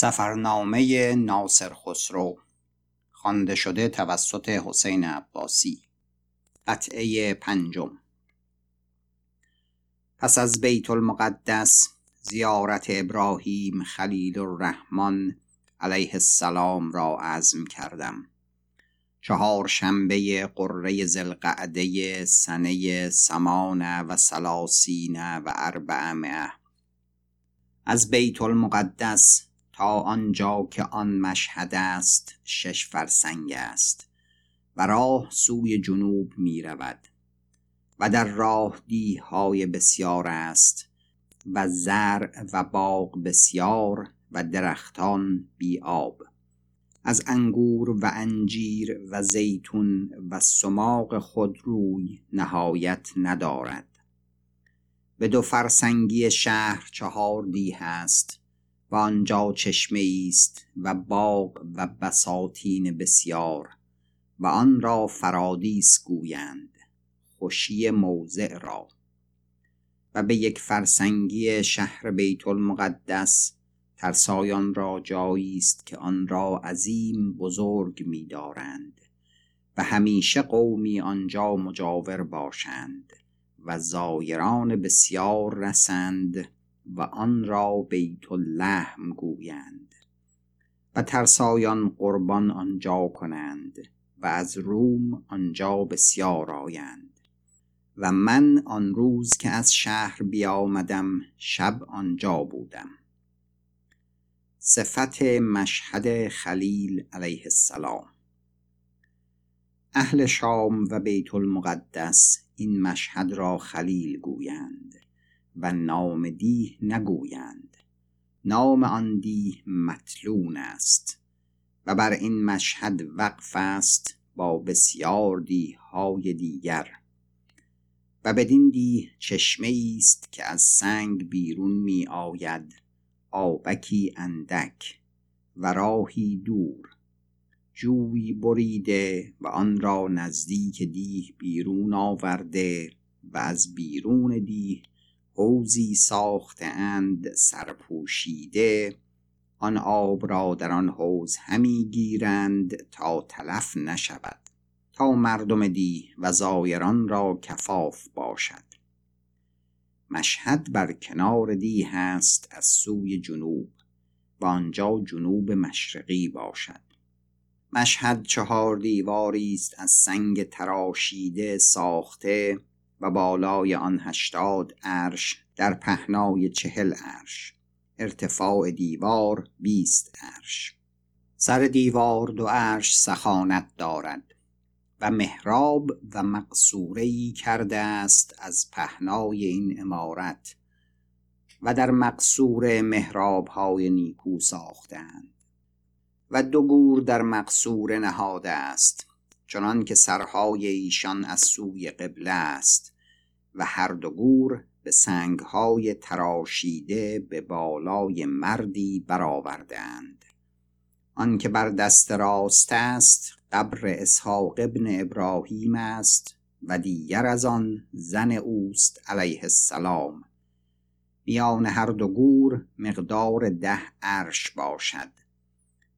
سفرنامه ناصر خسرو خوانده شده توسط حسین عباسی. قطعه پنجم. پس از بیت المقدس زیارت ابراهیم خلیل الرحمن علیه السلام را عزم کردم. چهار شنبه قره زلقعده سنه سمان و سلاسین و اربعمه از بیت المقدس تا آنجا که آن مشهد است شش فرسنگ است و راه سوی جنوب می رود و در راه های بسیار است و زرع و باغ بسیار و درختان بی آب. از انگور و انجیر و زیتون و سماق خود روی نهایت ندارد. به دو فرسنگی شهر چهار دی هست و آنجا چشمه است و باغ و بساتین بسیار و آن را فرادیس گویند خوشی موضع را. و به یک فرسنگی شهر بیت المقدس ترسایان را جایی است که آن را عظیم بزرگ می‌دارند و همیشه قومی آنجا مجاور باشند و زایران بسیار رسند و آن را بیت اللحم گویند و ترسایان قربان آنجا کنند و از روم آنجا بسیار آیند و من آن روز که از شهر بیامدم شب آنجا بودم. صفت مشهد خلیل علیه السلام. اهل شام و بیت المقدس این مشهد را خلیل گویند. و نام دیه نگویند. نام آن دیه مطلون است و بر این مشهد وقف است با بسیار های دیگر. و بدین دیه چشمه است که از سنگ بیرون می آید آبکی اندک و راهی دور. جوی بریده و آن را نزدیک دیه بیرون آورده و از بیرون دیه حوزی ساخته اند سرپوشیده آن آب را در آن حوز همی گیرند تا تلف نشود تا مردم دی و زایران را کفاف باشد. مشهد بر کنار دی هست از سوی جنوب و آنجا جنوب مشرقی باشد. مشهد چهار دیواری است از سنگ تراشیده ساخته و بالای آن هشتاد عرش در پهنای چهل عرش. ارتفاع دیوار بیست عرش. سر دیوار دو عرش سخانت دارد و محراب و مقصوره کرده است از پهنای این امارت و در مقصور محراب های نیکو ساختند و دو گور در مقصور نهاده است. چنان که سرهای ایشان از سوی قبله است و هر دو گور به سنگهای تراشیده به بالای مردی برآوردهاند آنکه بر دست راست است قبر اسحاق ابن ابراهیم است و دیگر از آن زن اوست علیه السلام. میان هر دو گور مقدار ده عرش باشد.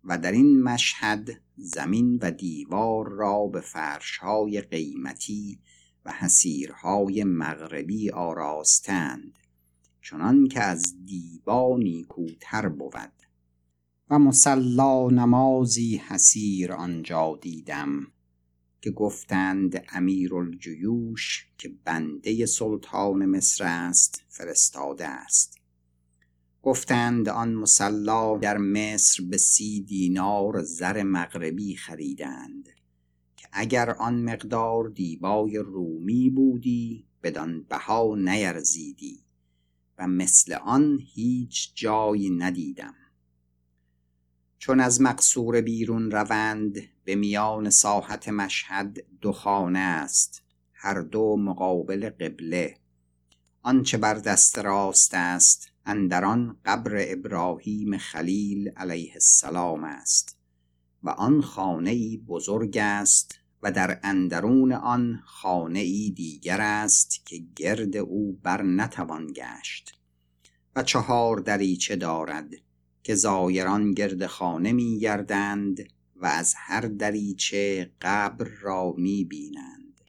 و در این مشهد زمین و دیوار را به فرشهای قیمتی و حسیرهای مغربی آراستند چنان که از دیبا نیکوتر بود و مسلا نمازی حسیر آنجا دیدم که گفتند امیر الجیوش که بنده سلطان مصر است فرستاده است. گفتند آن مسلا در مصر به سی دینار زر مغربی خریدند که اگر آن مقدار دیبای رومی بودی بدان بها نیرزیدی و مثل آن هیچ جایی ندیدم. چون از مقصور بیرون روند به میان ساحت مشهد دو خانه است هر دو مقابل قبله آنچه بر دست راست است اندران قبر ابراهیم خلیل علیه السلام است و آن خانه بزرگ است و در اندرون آن خانه ای دیگر است که گرد او بر نتوان گشت و چهار دریچه دارد که زایران گرد خانه می گردند و از هر دریچه قبر را می بینند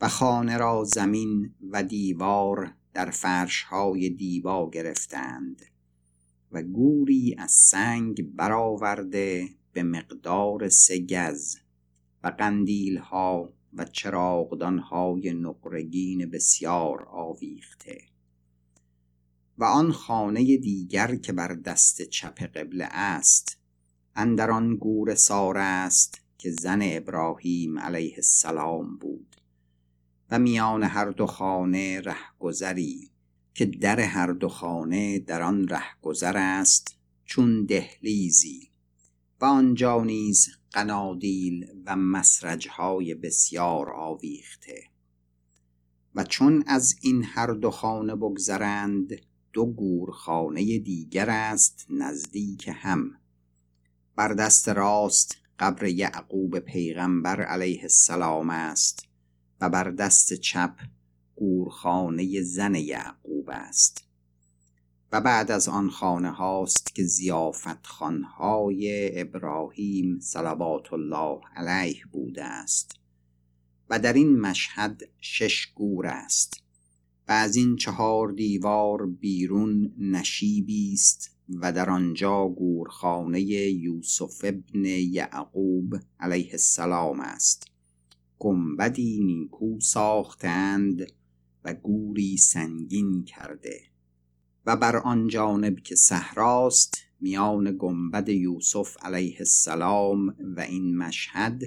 و خانه را زمین و دیوار در فرشهای دیبا گرفتند و گوری از سنگ برآورده به مقدار سه گز و قندیل ها و چراغدان های نقرگین بسیار آویخته و آن خانه دیگر که بر دست چپ قبله است اندر آن گور سار است که زن ابراهیم علیه السلام بود. میان هر دو خانه رهگذری که در هر دو خانه در آن رهگذر است چون دهلیزی. و آنجا نیز قنادیل و مسرجهای بسیار آویخته. و چون از این هر دو خانه بگذرند دو گورخانه دیگر است نزدیک هم. بر دست راست قبر یعقوب پیغمبر علیه السلام است. و بر دست چپ گورخانه زن یعقوب است. و بعد از آن خانه هاست که زیافت خانهای ابراهیم صلوات الله علیه بوده است. و در این مشهد شش گور است. و از این چهار دیوار بیرون نشیبی است و در آنجا گورخانه یوسف ابن یعقوب علیه السلام است. گنبدی نیکو ساختند و گوری سنگین کرده. و بر آن جانب که صحراست میان گنبد یوسف علیه السلام و این مشهد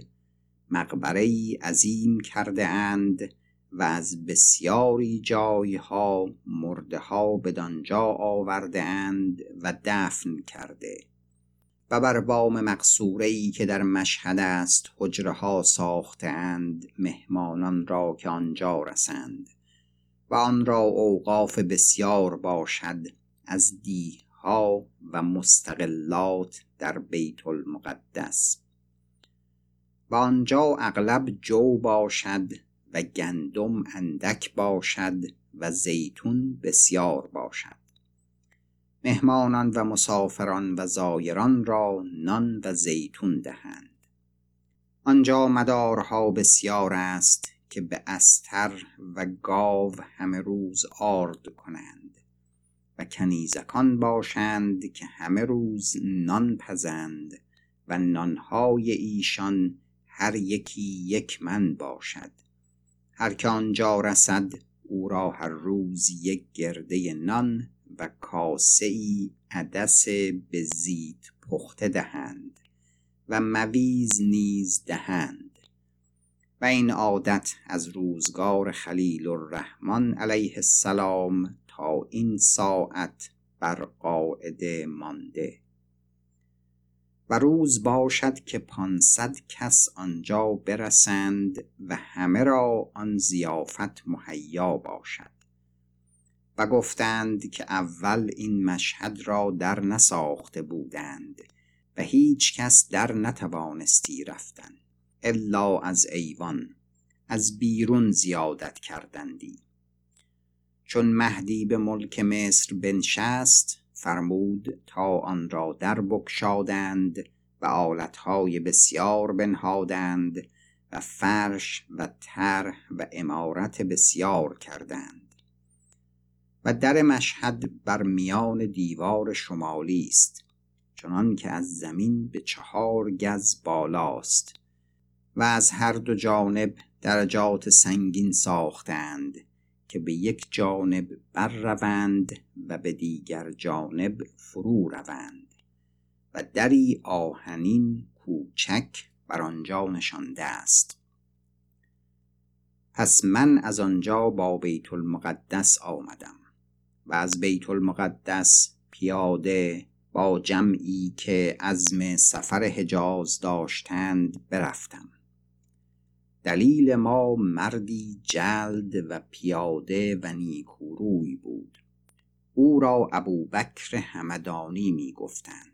مقبره عظیم کرده اند و از بسیاری جایها مرده ها بدانجا آورده اند و دفن کرده. و بر بام مقصوره ای که در مشهد است حجره ها ساخته مهمانان را که آنجا رسند. و آن را اوقاف بسیار باشد از دیها و مستقلات در بیت المقدس. و آنجا اغلب جو باشد و گندم اندک باشد و زیتون بسیار باشد. مهمانان و مسافران و زایران را نان و زیتون دهند. آنجا مدارها بسیار است که به استر و گاو همه روز آرد کنند و کنیزکان باشند که همه روز نان پزند و نانهای ایشان هر یکی یک من باشد. هر که آنجا رسد او را هر روز یک گرده نان و کاسه ای عدس به زیت پخته دهند و مویز نیز دهند. و این عادت از روزگار خلیل الرحمن علیه السلام تا این ساعت بر قاعده مانده. و روز باشد که پانصد کس آنجا برسند و همه را آن زیافت مهیا باشد. و گفتند که اول این مشهد را در نساخته بودند و هیچ کس در نتوانستی رفتن الا از ایوان از بیرون زیادت کردندی. چون مهدی به ملک مصر بنشست فرمود تا آن را در بکشادند و آلتهای بسیار بنهادند و فرش و طرح و امارت بسیار کردند. و در مشهد بر میان دیوار شمالی است چنان که از زمین به چهار گز بالاست و از هر دو جانب درجات سنگین ساختند که به یک جانب بر روند و به دیگر جانب فرو روند و دری آهنین کوچک بر آنجا نشانده است. پس من از آنجا با بیت المقدس آمدم. و از بیت المقدس پیاده با جمعی که عزم سفر حجاز داشتند برفتم. دلیل ما مردی جلد و پیاده و نیکوروی بود. او را ابوبکر همدانی می گفتند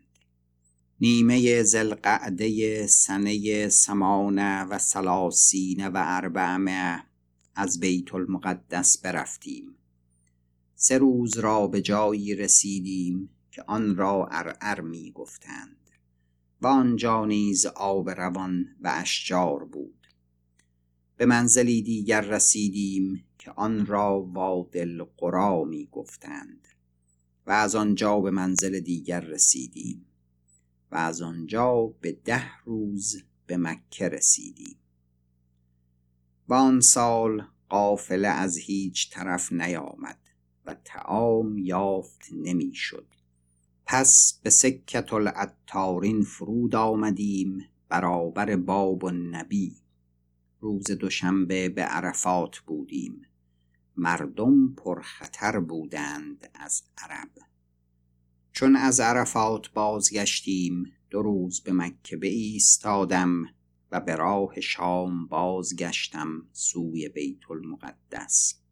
نیمه زلقعده سنه سمانه و سلاسین و اربعمه از بیت المقدس برفتیم. سه روز را به جایی رسیدیم که آن را ارعر می گفتند و آنجا نیز آب روان و اشجار بود. به منزلی دیگر رسیدیم که آن را وادل قرا می گفتند و از آنجا به منزل دیگر رسیدیم و از آنجا به ده روز به مکه رسیدیم. و آن سال قافله از هیچ طرف نیامد. و تعام یافت نمی‌شد. پس به سکت العطارین فرود آمدیم برابر باب نبی روز دوشنبه به عرفات بودیم. مردم پرخطر بودند از عرب. چون از عرفات بازگشتیم دو روز به مکه ایستادم و به راه شام بازگشتم سوی بیت المقدس.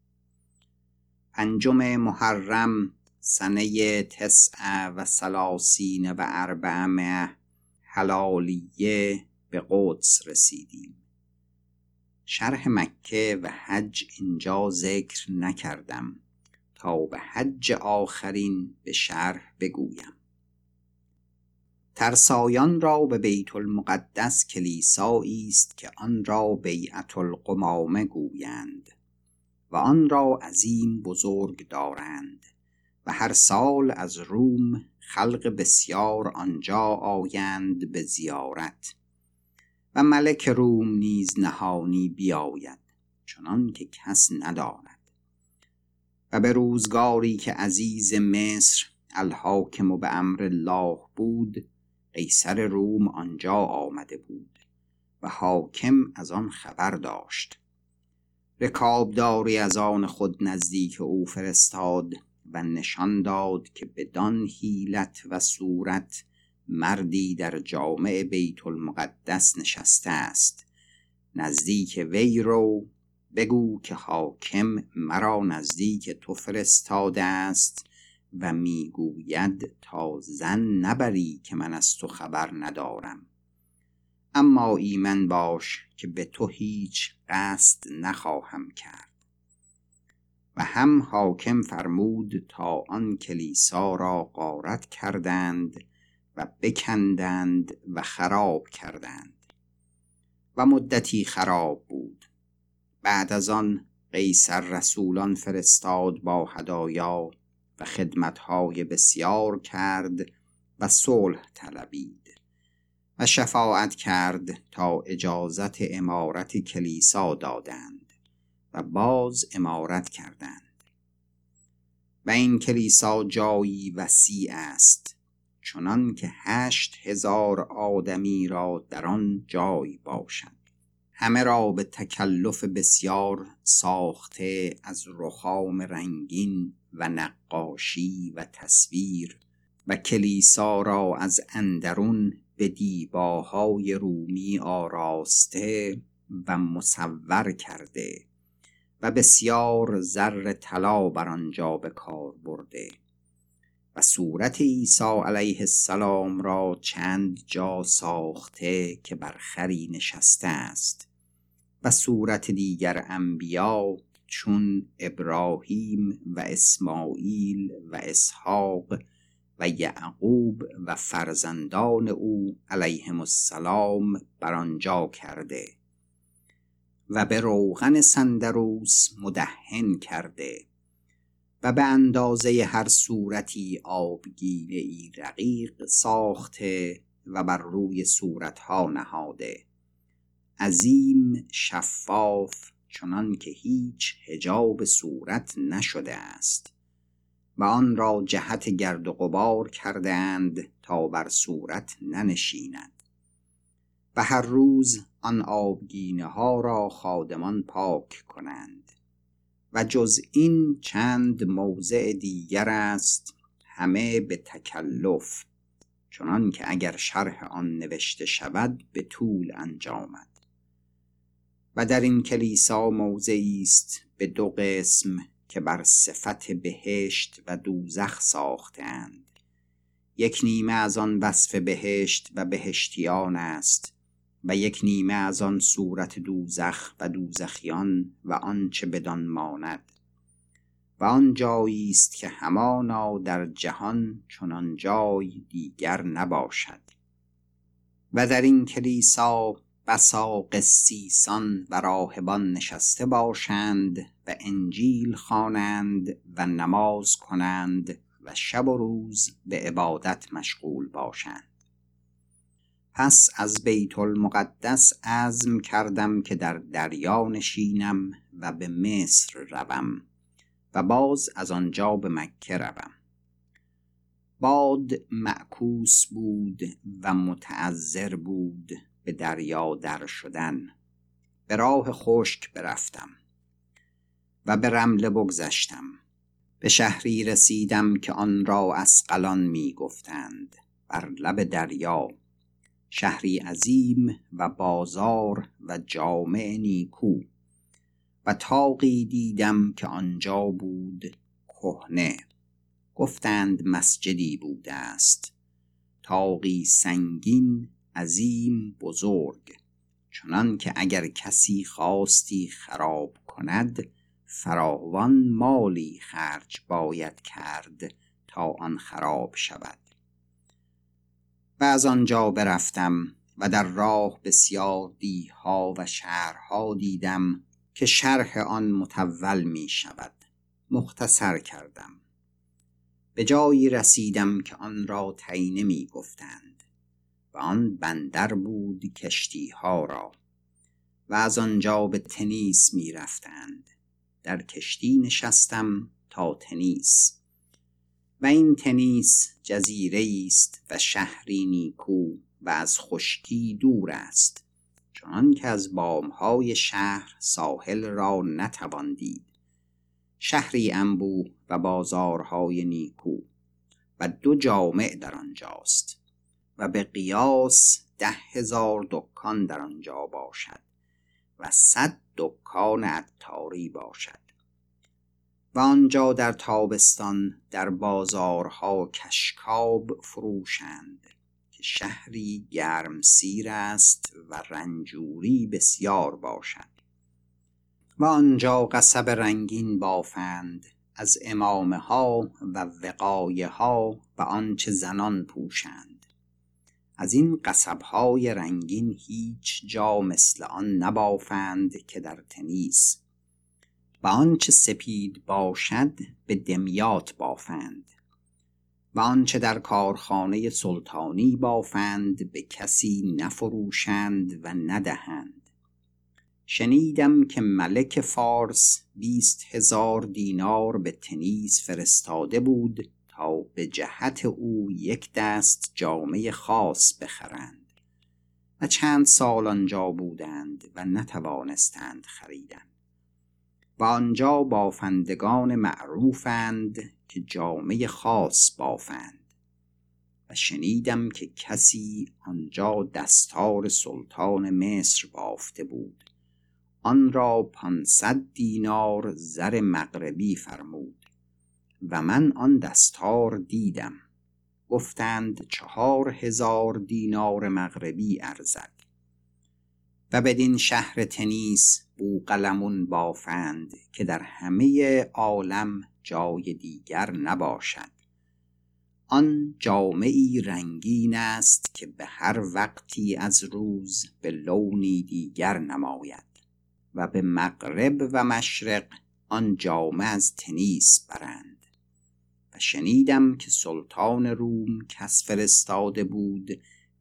پنجم محرم سنه تسع و سلاسین و اربعمه حلالیه به قدس رسیدیم. شرح مکه و حج اینجا ذکر نکردم. تا به حج آخرین به شرح بگویم. ترسایان را به بیت المقدس کلیسایی است که آن را بیعت القمامه گویند. و آن را عظیم بزرگ دارند و هر سال از روم خلق بسیار آنجا آیند به زیارت و ملک روم نیز نهانی بیاید چنان که کس ندارد و به روزگاری که عزیز مصر الحاکم و به امر الله بود قیصر روم آنجا آمده بود و حاکم از آن خبر داشت رکابداری از آن خود نزدیک او فرستاد و نشان داد که بدان حیلت و صورت مردی در جامع بیت المقدس نشسته است. نزدیک وی رو بگو که حاکم مرا نزدیک تو فرستاده است و می‌گوید تا زن نبری که من از تو خبر ندارم. اما ایمن باش که به تو هیچ قصد نخواهم کرد. و هم حاکم فرمود تا آن کلیسا را غارت کردند و بکندند و خراب کردند. و مدتی خراب بود. بعد از آن قیصر رسولان فرستاد با هدایا و خدمتهای بسیار کرد و صلح طلبید. و شفاعت کرد تا اجازت امارت کلیسا دادند و باز امارت کردند. و این کلیسا جایی وسیع است چنان که هشت هزار آدمی را در آن جای باشد. همه را به تکلف بسیار ساخته از رخام رنگین و نقاشی و تصویر و کلیسا را از اندرون به دیباهای رومی آراسته و مصور کرده و بسیار زر طلا بر آنجا به کار برده و صورت عیسی علیه السلام را چند جا ساخته که بر خری نشسته است و صورت دیگر انبیا چون ابراهیم و اسماعیل و اسحاق یعقوب و فرزندان او علیهم السلام بر آنجا کرده و به روغن سندروس مدهن کرده و به اندازه هر صورتی آبگینه ای رقیق ساخته و بر روی صورتها نهاده عظیم شفاف چنان که هیچ هجاب صورت نشده است. و آن را جهت گرد و غبار کردند تا بر صورت ننشیند. و هر روز آن آبگینه ها را خادمان پاک کنند. و جز این چند موضع دیگر است همه به تکلف چنان که اگر شرح آن نوشته شود به طول انجامد. و در این کلیسا موضعی است به دو قسم که بر صفت بهشت و دوزخ ساختند. یک نیمه از آن وصف بهشت و بهشتیان است و یک نیمه از آن صورت دوزخ و دوزخیان و آنچه بدان ماند. و آن جایی است که همانا در جهان چنان جای دیگر نباشد. و در این کلیسا بسا قسیسان و راهبان نشسته باشند و انجیل خوانند و نماز کنند و شب و روز به عبادت مشغول باشند. پس از بیت المقدس عزم کردم که در دریا نشینم و به مصر روم و باز از آنجا به مکه روم. باد معکوس بود و متعذر بود به دریا در شدن. به راه خشک برفتم و به رمله بگذشتم. به شهری رسیدم که آن را اسقلان می گفتند بر لب دریا. شهری عظیم و بازار و جامع نیکو. و تاقی دیدم که آنجا بود کهنه. گفتند مسجدی بوده است. تاقی سنگین عظیم بزرگ چنان که اگر کسی خواستی خراب کند فراوان مالی خرج باید کرد تا آن خراب شود. و از آنجا برفتم و در راه بسیار دیها و شهرها دیدم که شرح آن متول می شود. مختصر کردم. به جایی رسیدم که آن را تینه می گفتند. و آن بندر بود کشتی ها را و از آنجا به تنیس می رفتند. در کشتی نشستم تا تنیس و این تنیس جزیره است و شهری نیکو و از خشکی دور است. چنان که از بامهای شهر ساحل را نتوان دید. شهری انبوه و بازارهای نیکو و دو جامع در آنجاست. به قیاس ده هزار دکان در آنجا باشد و صد دکان عطاری باشد و آنجا در تابستان در بازارها کشکاب فروشند که شهری گرم سیر است و رنجوری بسیار باشد و آنجا قصب رنگین بافند از امامه ها و وقایه ها و آنچه زنان پوشند از این قصب های رنگین هیچ جا مثل آن نبافند که در تنیس. و آنچه سپید باشد به دمیات بافند. و آنچه در کارخانه سلطانی بافند به کسی نفروشند و ندهند. شنیدم که ملک فارس بیست هزار دینار به تنیس فرستاده بود به جهت او یک دست جامعه خاص بخرند و چند سال آنجا بودند و نتوانستند خریدند و آنجا بافندگان معروفند که جامعه خاص بافند و شنیدم که کسی آنجا دستار سلطان مصر بافته بود. آن را پانصد دینار زر مغربی فرمود. و من آن دستار دیدم. گفتند چهار هزار دینار مغربی ارزد. و بدین شهر تنیس بوقلمون بافند که در همه عالم جای دیگر نباشد. آن جامعی رنگین است که به هر وقتی از روز به لونی دیگر نماید و به مغرب و مشرق آن جامعه از تنیس برند. شنیدم که سلطان روم کس فرستاده بود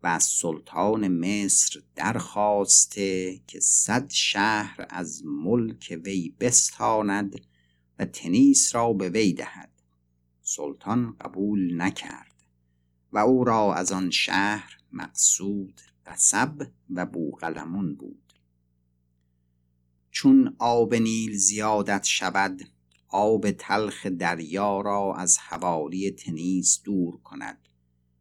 و از سلطان مصر درخواسته که صد شهر از ملک وی بستاند و تنیس را به وی دهد. سلطان قبول نکرد و او را از آن شهر مقصود قصب و بوقلمون بود. چون آب نیل زیادت شود آب تلخ دریا را از حوالی تنیس دور کند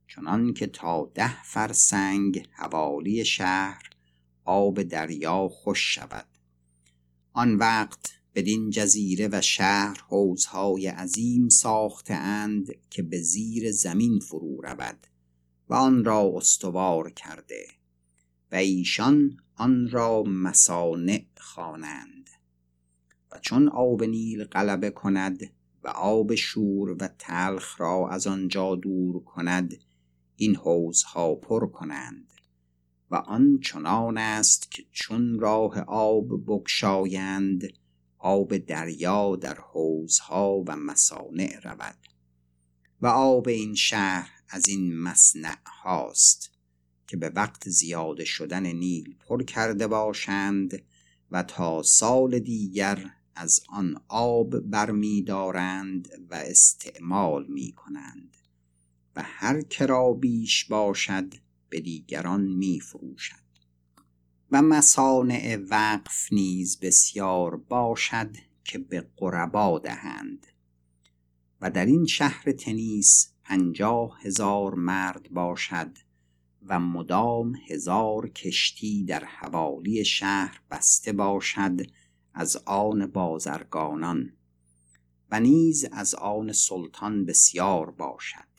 چنان که تا ده فرسنگ حوالی شهر آب دریا خوش شود. آن وقت بدین جزیره و شهر حوزهای عظیم ساخته که به زیر زمین فرو رود و آن را استوار کرده و ایشان آن را مسانع خوانند. و چون آب نیل غلبه کند و آب شور و تلخ را از آنجا دور کند این حوزها پر کنند و آن چنان است که چون راه آب بگشایند آب دریا در حوزها و مصانع رود و آب این شهر از این مصنع هاست که به وقت زیاده شدن نیل پر کرده باشند و تا سال دیگر از آن آب برمیدارند و استعمال می کنند و هر کرا بیش باشد به دیگران می فروشد و مصانع وقف نیز بسیار باشد که به قربا دهند و در این شهر تنیس پنجاه هزار مرد باشد و مدام هزار کشتی در حوالی شهر بسته باشد از آن بازرگانان و نیز از آن سلطان بسیار باشد.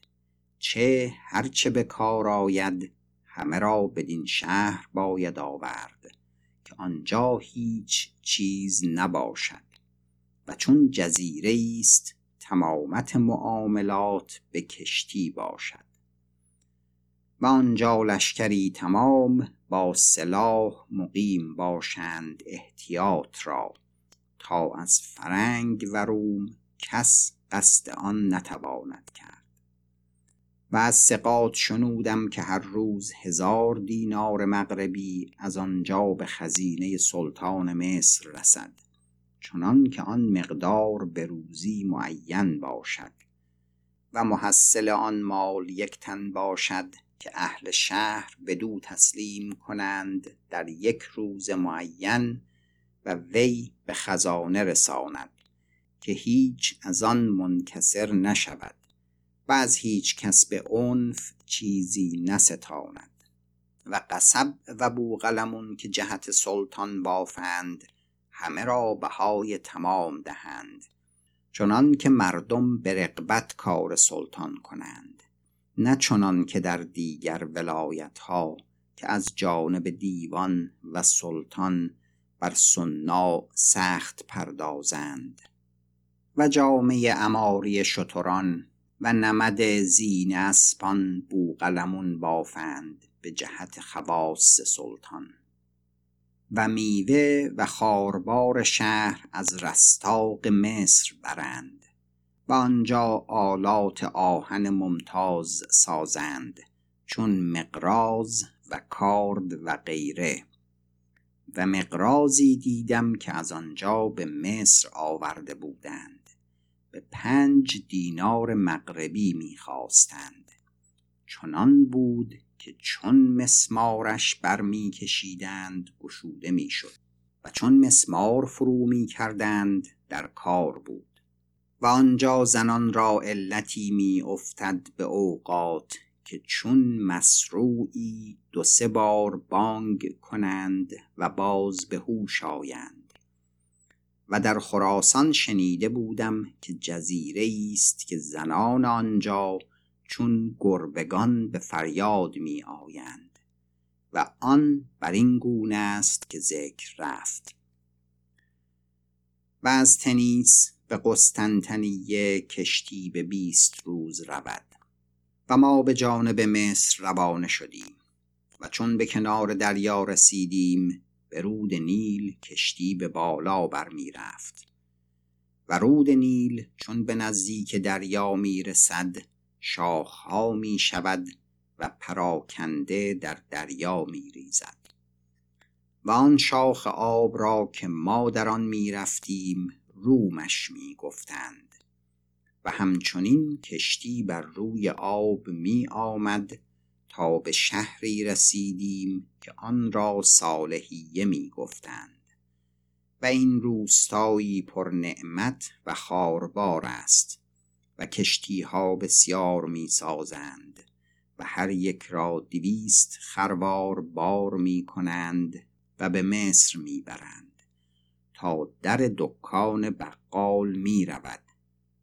چه هرچه به کار آید همه را بدین شهر باید آورد که آنجا هیچ چیز نباشد. و چون جزیره است تمامت معاملات به کشتی باشد. و آنجا لشکری تمام با سلاح مقیم باشند احتیاط را تا از فرنگ و روم کس قصد آن نتواند کرد. و از سقاط شنودم که هر روز هزار دینار مغربی از آنجا به خزینه سلطان مصر رسد چنان که آن مقدار به روزی معین باشد و محصل آن مال یک تن باشد که اهل شهر دو تسلیم کنند در یک روز معین و وی به خزانه رساند که هیچ از آن منکسر نشود و از هیچ کس به عنف چیزی نستاند و قصب و بوغلمون که جهت سلطان بافند همه را بهای تمام دهند چنان که مردم به رقبت کار سلطان کنند نه چنان که در دیگر ولایت ها که از جانب دیوان و سلطان بر سنا سخت پردازند و جامعه اماری شتران و نمد زین اسپان بوقلمون بافند به جهت خواص سلطان و میوه و خاربار شهر از رستاق مصر برند. آنجا آلات آهن ممتاز سازند چون مقراز و کارد و غیره. و مقرازی دیدم که از آنجا به مصر آورده بودند. به پنج دینار مغربی می‌خواستند. چنان بود که چون مسمارش برمی کشیدند گشوده می‌شد. و چون مسمار فرو می کردند در کار بود. و آنجا زنان را علتی می افتد به اوقات که چون مسروعی دو سه بار بانگ کنند و باز به هوش آیند. و در خراسان شنیده بودم که جزیره است که زنان آنجا چون گربگان به فریاد می آیند و آن بر این گونه است که ذکر رفت. و از تنیس به قسطنطنیه کشتی به بیست روز رود و ما به جانب مصر روانه شدیم و چون به کنار دریا رسیدیم به رود نیل کشتی به بالا برمی رفت و رود نیل چون به نزدیک دریا می رسد شاخها می شود و پراکنده در دریا می ریزد و آن شاخ آب را که ما در آن می رفتیم رومش می گفتند و همچنین کشتی بر روی آب می آمد تا به شهری رسیدیم که آن را صالحیه می گفتند و این روستایی پر نعمت و خاربار است و کشتی ها بسیار می سازند و هر یک را دویست خروار بار می کنند و به مصر می برند تا در دکان بقال می رود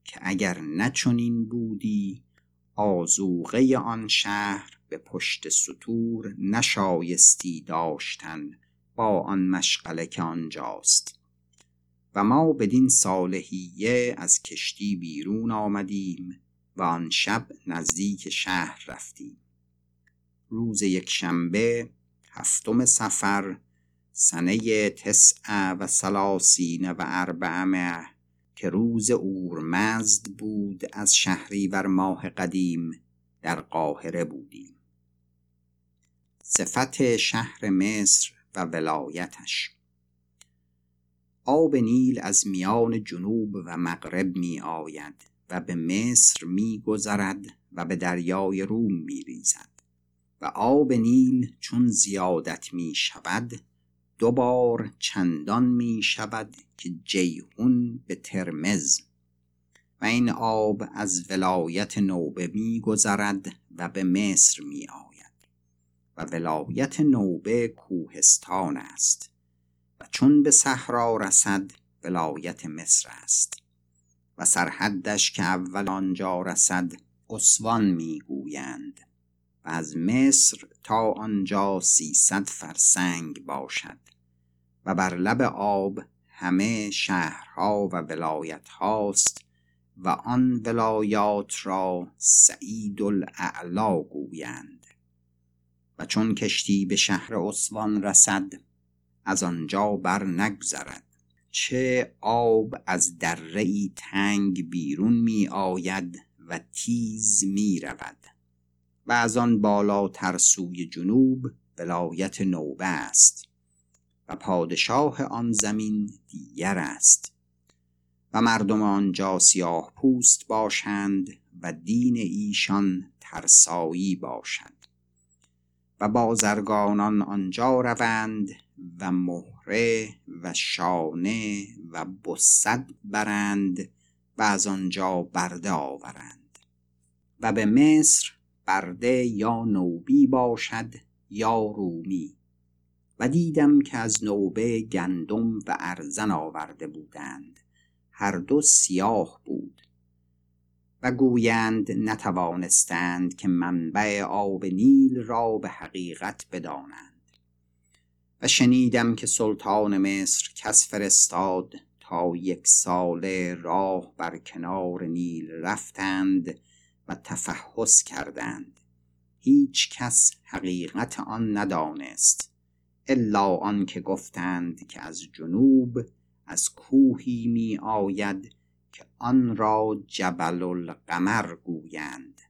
که اگر نچنین بودی آزوغه آن شهر به پشت سطور نشایستی داشتن با آن مشغله که آنجاست. و ما بدین صالحیه از کشتی بیرون آمدیم و آن شب نزدیک شهر رفتیم. روز یک شنبه هفتم سفر سنه تسع و سلاسین و اربعمه که روز اورمزد بود از شهریور ماه قدیم در قاهره بودیم. صفت شهر مصر و ولایتش. آب نیل از میان جنوب و مغرب می آید و به مصر می گذرد و به دریای روم می ریزد و آب نیل چون زیادت می شود دوبار چندان می شود که جیهون به ترمز و این آب از ولایت نوبه می گذرد و به مصر می آید. و ولایت نوبه کوهستان است. و چون به صحرا رسد ولایت مصر است. و سرحدش که اول آنجا رسد اسوان می‌گویند و از مصر تا آنجا سیصد فرسنگ باشد. و بر لب آب همه شهرها و ولایت هاست و آن ولایات را سعید الاعلا گویند. و چون کشتی به شهر اسوان رسد از آنجا بر نگذرد. چه آب از دره تنگ بیرون می آید و تیز می رود و از آن بالاتر سوی جنوب ولایت نوبه است. و پادشاه آن زمین دیگر است. و مردم آنجا سیاه پوست باشند و دین ایشان ترسایی باشد. و بازرگانان آنجا روند و مهره و شانه و بسد برند و از آنجا برده آورند. و به مصر برده یا نوبی باشد یا رومی. و دیدم که از نوبه گندم و ارزن آورده بودند. هر دو سیاه بود. و گویند نتوانستند که منبع آب نیل را به حقیقت بدانند. و شنیدم که سلطان مصر کس فرستاد تا یک ساله راه بر کنار نیل رفتند و تفحص کردند. هیچ کس حقیقت آن ندانست. الا آن که گفتند که از جنوب از کوهی می آید که آن را جبل القمر گویند.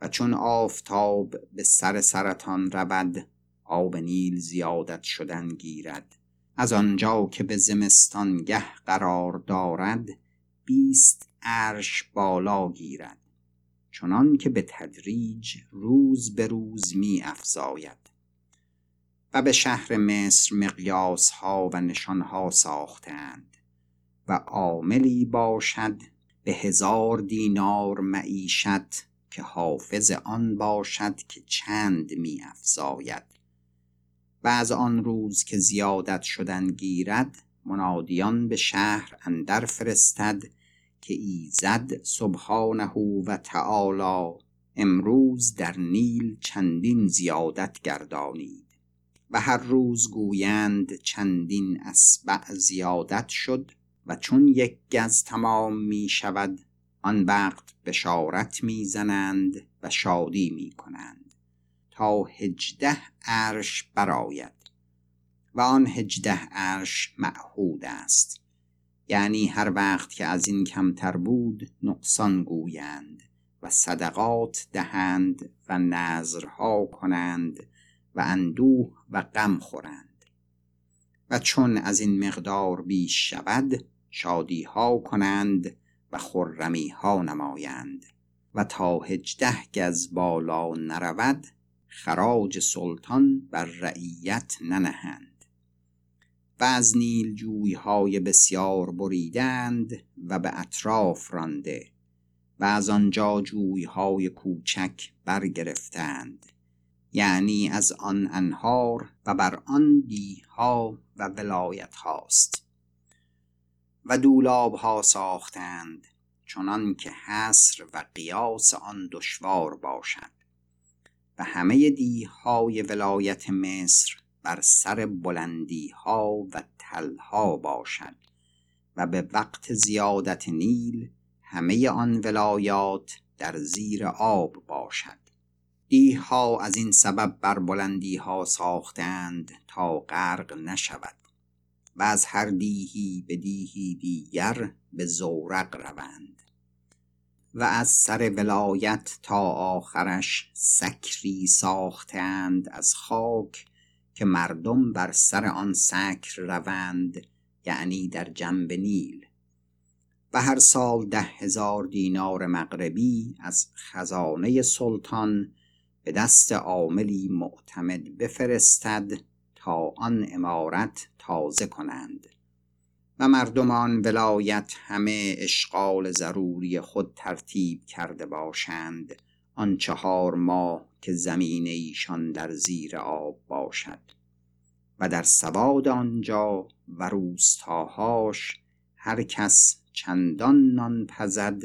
و چون آفتاب به سر سرطان رود آب نیل زیادت شدن گیرد. از آنجا که به زمستانگه قرار دارد بیست عرش بالا گیرد. چنان که به تدریج روز به روز می افزاید و به شهر مصر مقیاس ها و نشان ها ساختند و عاملی باشد به هزار دینار معیشت که حافظ آن باشد که چند می افزاید و از آن روز که زیادت شدن گیرد منادیان به شهر اندر فرستد که ایزد سبحانه و تعالی امروز در نیل چندین زیادت گردانید. و هر روز گویند چندین اسبع زیادت شد و چون یک گز تمام می شود آن وقت بشارت می زنند و شادی می کنند. تا هجده عرش براید و آن هجده عرش معهود است. یعنی هر وقت که از این کمتر بود نقصان گویند و صدقات دهند و نظرها کنند و اندوه و غم خورند. و چون از این مقدار بیش شود شادی ها کنند و خرمی ها نمایند. و تا هجده گز بالا نرود خراج سلطان بر رعیت ننهند. و از نیل جویهای بسیار بریدند و به اطراف رانده و از آنجا جویهای کوچک برگرفتند. یعنی از آن انهار و بر آن دیها و ولایت هاست و دولاب ها ساختند چنان که حصر و قیاس آن دشوار باشد. و همه دیهای ولایت مصر بر سر بلندی ها و تلها باشد و به وقت زیادت نیل همه آن ولایات در زیر آب باشد. دیها از این سبب بر بلندی ها ساختند تا غرق نشود و از هر دیهی به دیهی دیگر به زورق روند و از سر ولایت تا آخرش سکری ساختند از خاک که مردم بر سر آن سکر روند یعنی در جنب نیل و هر سال ده هزار دینار مغربی از خزانه سلطان به دست عاملی معتمد بفرستد تا آن امارت تازه کنند. و مردمان ولایت همه اشغال ضروری خود ترتیب کرده باشند. آن چهار ماه که زمین ایشان در زیر آب باشد. و در سواد آنجا و روستاهاش هر کس چندان نان پزد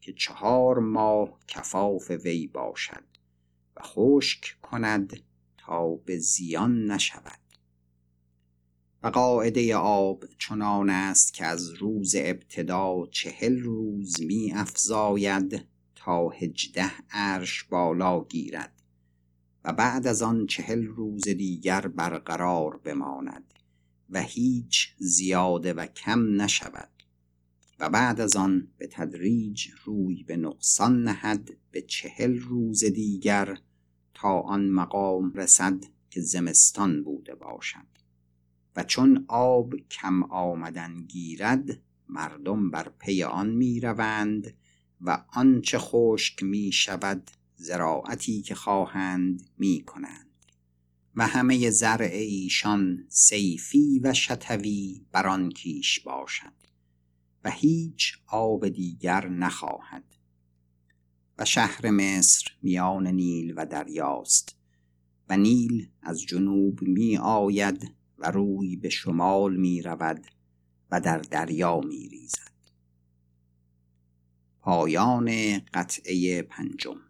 که چهار ماه کفاف وی باشد. و خشک کند تا به زیان نشود. و قاعده آب چنان است که از روز ابتدا چهل روز می افزاید تا هجده عرش بالا گیرد و بعد از آن چهل روز دیگر برقرار بماند و هیچ زیاده و کم نشود. و بعد از آن به تدریج روی به نقصان نهد به چهل روز دیگر تا آن مقام رسد که زمستان بوده باشد. و چون آب کم آمدن گیرد مردم بر پی آن می روند و آنچه خشک می شود زراعتی که خواهند می کنند و همه زرع ایشان سیفی و شتوی بر آن کیش باشد. و هیچ آب دیگر نخواهد. و شهر مصر میان نیل و دریاست و نیل از جنوب می آید و روی به شمال می رود و در دریا می ریزد پایان قطعه پنجم.